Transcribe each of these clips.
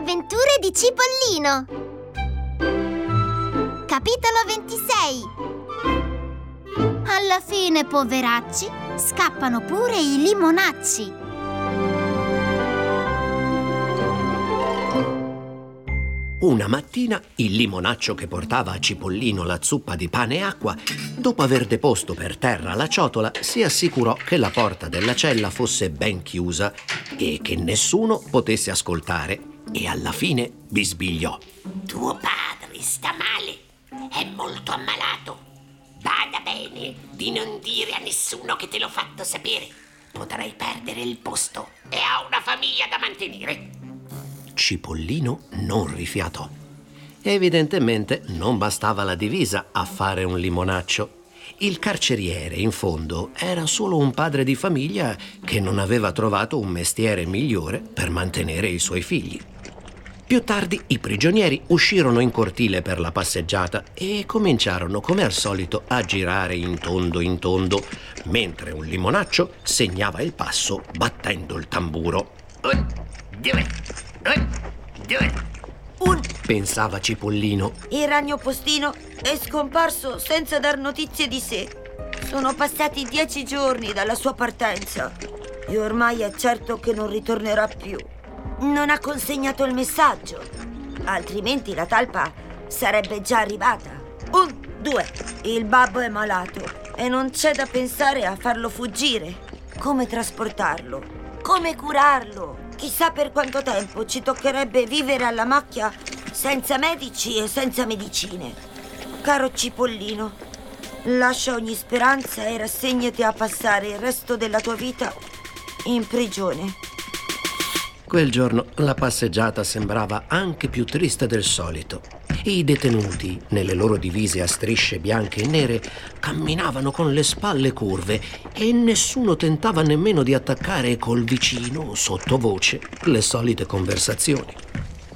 avventure di Cipollino. Capitolo 26 Alla fine, poveracci, scappano pure i limonacci. Una mattina il limonaccio che portava a Cipollino la zuppa di pane e acqua, dopo aver deposto per terra la ciotola, si assicurò che la porta della cella fosse ben chiusa e che nessuno potesse ascoltare e alla fine bisbigliò. Tuo padre sta male, è molto ammalato. Bada bene di non dire a nessuno che te l'ho fatto sapere. Potrai perdere il posto e ha una famiglia da mantenere. Cipollino non rifiatò. Evidentemente non bastava la divisa a fare un limonaccio. Il carceriere, in fondo, era solo un padre di famiglia che non aveva trovato un mestiere migliore per mantenere i suoi figli. Più tardi i prigionieri uscirono in cortile per la passeggiata e cominciarono come al solito a girare in tondo in tondo, mentre un limonaccio segnava il passo battendo il tamburo. Un, due, un, due. Un Pensava Cipollino. il ragno postino è scomparso senza dar notizie di sé. Sono passati dieci giorni dalla sua partenza e ormai è certo che non ritornerà più. Non ha consegnato il messaggio, altrimenti la talpa sarebbe già arrivata. Un, due, il babbo è malato e non c'è da pensare a farlo fuggire. Come trasportarlo? Come curarlo? Chissà per quanto tempo ci toccherebbe vivere alla macchia senza medici e senza medicine. Caro Cipollino, lascia ogni speranza e rassegnati a passare il resto della tua vita in prigione. Quel giorno la passeggiata sembrava anche più triste del solito. I detenuti, nelle loro divise a strisce bianche e nere, camminavano con le spalle curve e nessuno tentava nemmeno di attaccare col vicino, sottovoce, le solite conversazioni.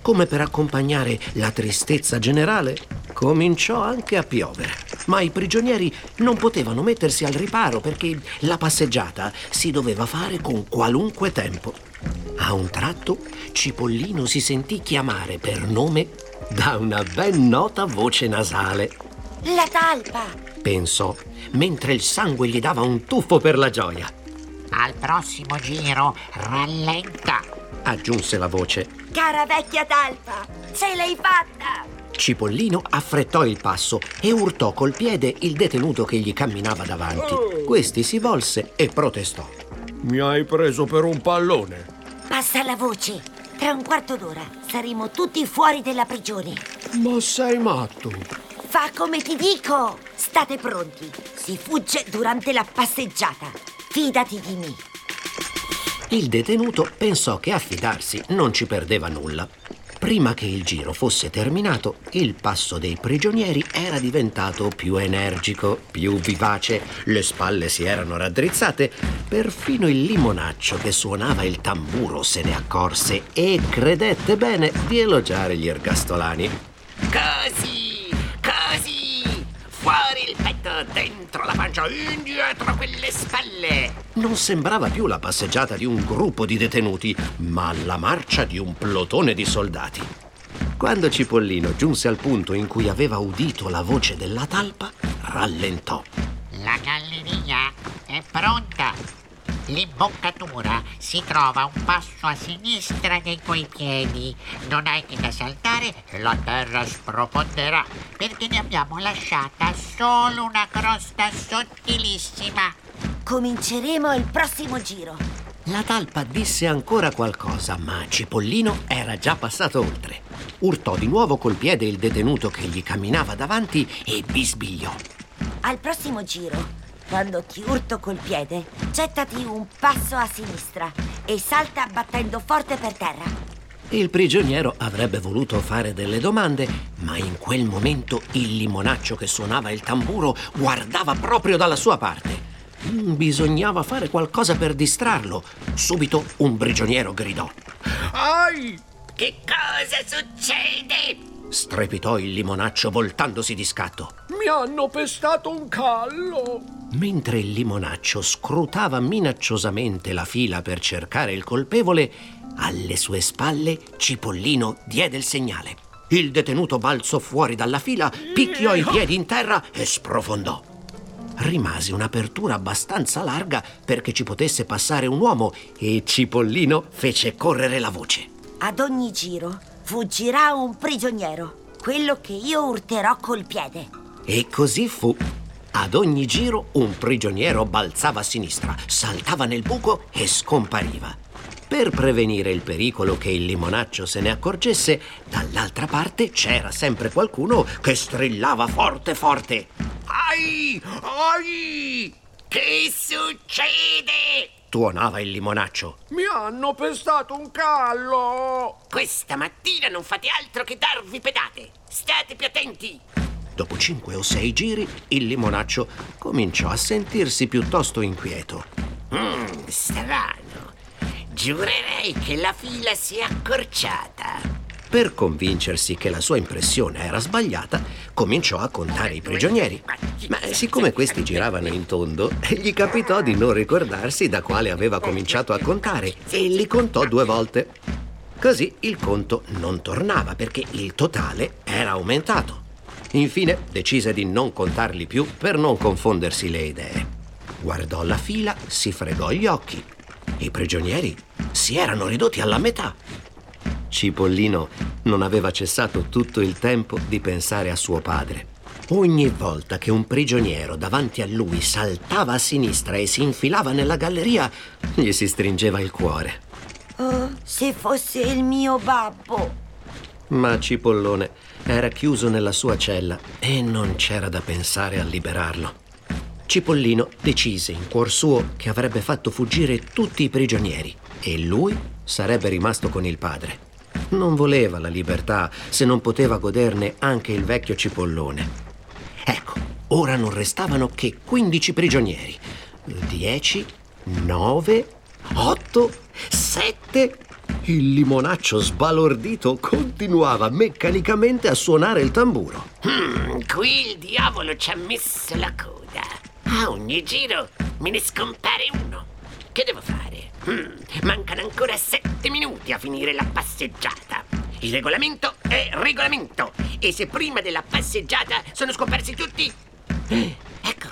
Come per accompagnare la tristezza generale, cominciò anche a piovere. Ma i prigionieri non potevano mettersi al riparo perché la passeggiata si doveva fare con qualunque tempo. A un tratto Cipollino si sentì chiamare per nome da una ben nota voce nasale. La talpa! Pensò, mentre il sangue gli dava un tuffo per la gioia. Al prossimo giro rallenta. Aggiunse la voce. Cara vecchia talpa, ce l'hai fatta! Cipollino affrettò il passo e urtò col piede il detenuto che gli camminava davanti. Questi si volse e protestò. Mi hai preso per un pallone. Passa la voce. Tra un quarto d'ora saremo tutti fuori della prigione. Ma sei matto? Fa come ti dico! State pronti. Si fugge durante la passeggiata. Fidati di me. Il detenuto pensò che a fidarsi non ci perdeva nulla. Prima che il giro fosse terminato, il passo dei prigionieri era diventato più energico, più vivace, le spalle si erano raddrizzate, perfino il limonaccio che suonava il tamburo se ne accorse e credette bene di elogiare gli ergastolani. Così, così. Fuori il petto, dentro la pancia, indietro quelle spalle. Non sembrava più la passeggiata di un gruppo di detenuti, ma la marcia di un plotone di soldati. Quando Cipollino giunse al punto in cui aveva udito la voce della talpa, rallentò. La galleria è pronta. L'imboccatura si trova un passo a sinistra dei tuoi piedi. Non hai che da saltare e la terra sprofonderà perché ne abbiamo lasciata solo una crosta sottilissima. Cominceremo il prossimo giro. La talpa disse ancora qualcosa, ma Cipollino era già passato oltre. Urtò di nuovo col piede il detenuto che gli camminava davanti e bisbigliò. Al prossimo giro, quando ti urto col piede, gettati un passo a sinistra e salta battendo forte per terra. Il prigioniero avrebbe voluto fare delle domande, ma in quel momento il limonaccio che suonava il tamburo guardava proprio dalla sua parte. Mm, Bisognava fare qualcosa per distrarlo. Subito un prigioniero gridò. Ai! Che cosa succede? Strepitò il limonaccio voltandosi di scatto. Mi hanno pestato un callo. Mentre il limonaccio scrutava minacciosamente la fila per cercare il colpevole, Alle sue spalle Cipollino diede il segnale. Il detenuto balzò fuori dalla fila, picchiò i piedi in terra e sprofondò. Rimase un'apertura abbastanza larga perché ci potesse passare un uomo e Cipollino fece correre la voce. Ad ogni giro fuggirà un prigioniero, quello che io urterò col piede. E così fu. Ad ogni giro un prigioniero balzava a sinistra, saltava nel buco e scompariva. Per prevenire il pericolo che il limonaccio se ne accorgesse, dall'altra parte c'era sempre qualcuno che strillava forte forte. Ai! Ai! Che succede? Tuonava il limonaccio. Mi hanno pestato un callo! Questa mattina non fate altro che darvi pedate. State più attenti. Dopo cinque o sei giri, il limonaccio cominciò a sentirsi piuttosto inquieto. Mmm, strano. Giurerei che la fila si è accorciata. Per convincersi che la sua impressione era sbagliata, cominciò a contare i prigionieri. Ma siccome questi giravano in tondo, gli capitò di non ricordarsi da quale aveva cominciato a contare e li contò due volte. Così il conto non tornava perché il totale era aumentato. Infine decise di non contarli più per non confondersi le idee. Guardò la fila, si fregò gli occhi. I prigionieri si erano ridotti alla metà. Cipollino non aveva cessato tutto il tempo di pensare a suo padre. Ogni volta che un prigioniero davanti a lui saltava a sinistra e si infilava nella galleria, gli si stringeva il cuore. Oh, se fosse il mio babbo. Ma Cipollone era chiuso nella sua cella e non c'era da pensare a liberarlo. Cipollino decise in cuor suo che avrebbe fatto fuggire tutti i prigionieri e lui sarebbe rimasto con il padre. Non voleva la libertà se non poteva goderne anche il vecchio cipollone. Ecco, ora non restavano che 15 prigionieri. 10, 9, 8, 7. Il limonaccio sbalordito continuava meccanicamente a suonare il tamburo. Hmm, qui il diavolo ci ha messo la coda. A ogni giro me ne scompare uno. Che devo fare? Hmm, mancano ancora sette minuti a finire la passeggiata. Il regolamento è regolamento. E se prima della passeggiata sono scomparsi tutti... Ecco,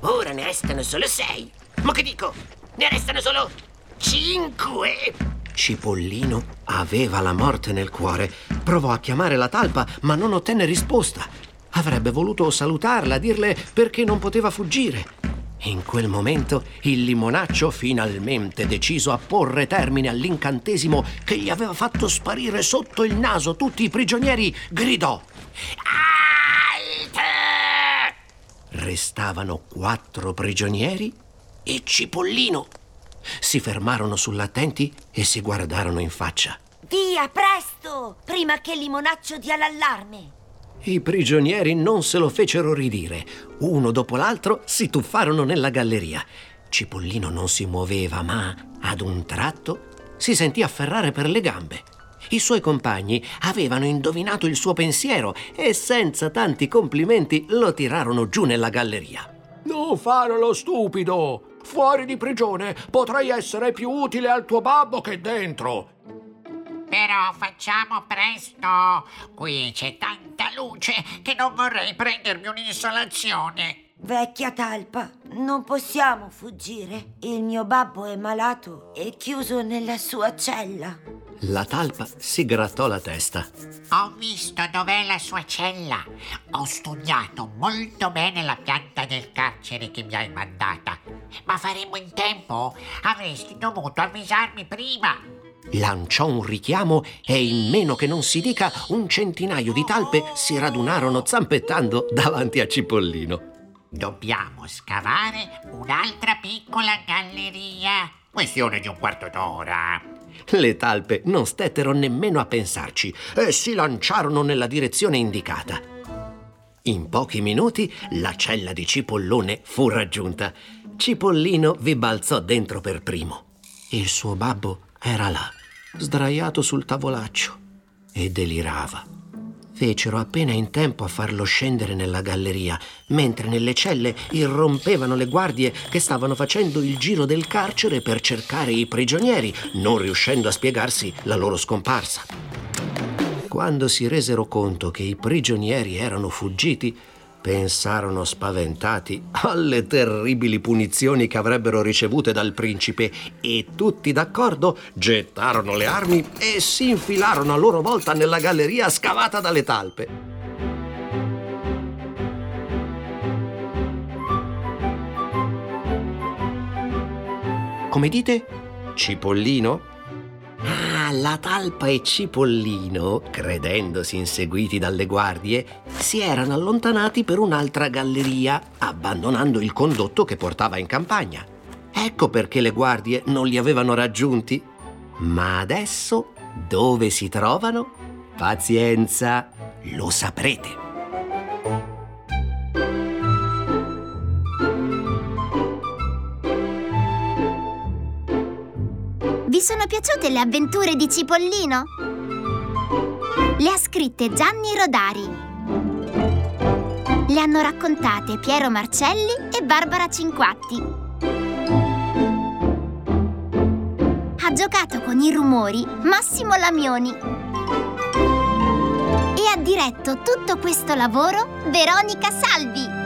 ora ne restano solo sei. Ma che dico? Ne restano solo cinque. Cipollino aveva la morte nel cuore. Provò a chiamare la talpa, ma non ottenne risposta. Avrebbe voluto salutarla, dirle perché non poteva fuggire. In quel momento il limonaccio, finalmente deciso a porre termine all'incantesimo che gli aveva fatto sparire sotto il naso tutti i prigionieri, gridò. Alte! Restavano quattro prigionieri e Cipollino. Si fermarono sull'attenti e si guardarono in faccia. Via, presto! Prima che Limonaccio dia l'allarme. I prigionieri non se lo fecero ridire. Uno dopo l'altro si tuffarono nella galleria. Cipollino non si muoveva, ma ad un tratto si sentì afferrare per le gambe. I suoi compagni avevano indovinato il suo pensiero e senza tanti complimenti lo tirarono giù nella galleria. Non fare lo stupido! Fuori di prigione potrei essere più utile al tuo babbo che dentro. Però facciamo presto. Qui c'è tanta luce che non vorrei prendermi un'insolazione. Vecchia talpa, non possiamo fuggire. Il mio babbo è malato e chiuso nella sua cella. La talpa si grattò la testa. Ho visto dov'è la sua cella. Ho studiato molto bene la pianta del carcere che mi hai mandata. Ma faremo in tempo? Avresti dovuto avvisarmi prima. Lanciò un richiamo e in meno che non si dica un centinaio di talpe si radunarono zampettando davanti a Cipollino. Dobbiamo scavare un'altra piccola galleria. Questione di un quarto d'ora. Le talpe non stettero nemmeno a pensarci e si lanciarono nella direzione indicata. In pochi minuti la cella di Cipollone fu raggiunta. Cipollino vi balzò dentro per primo. Il suo babbo era là, sdraiato sul tavolaccio e delirava. fecero appena in tempo a farlo scendere nella galleria, mentre nelle celle irrompevano le guardie che stavano facendo il giro del carcere per cercare i prigionieri, non riuscendo a spiegarsi la loro scomparsa. Quando si resero conto che i prigionieri erano fuggiti, pensarono spaventati alle terribili punizioni che avrebbero ricevute dal principe e tutti d'accordo gettarono le armi e si infilarono a loro volta nella galleria scavata dalle talpe. Come dite? Cipollino? La talpa e Cipollino, credendosi inseguiti dalle guardie, si erano allontanati per un'altra galleria, abbandonando il condotto che portava in campagna. Ecco perché le guardie non li avevano raggiunti. Ma adesso dove si trovano? Pazienza, lo saprete. Vi sono piaciute le avventure di Cipollino? Le ha scritte Gianni Rodari. Le hanno raccontate Piero Marcelli e Barbara Cinquatti. Ha giocato con i rumori Massimo Lamioni. E ha diretto tutto questo lavoro Veronica Salvi.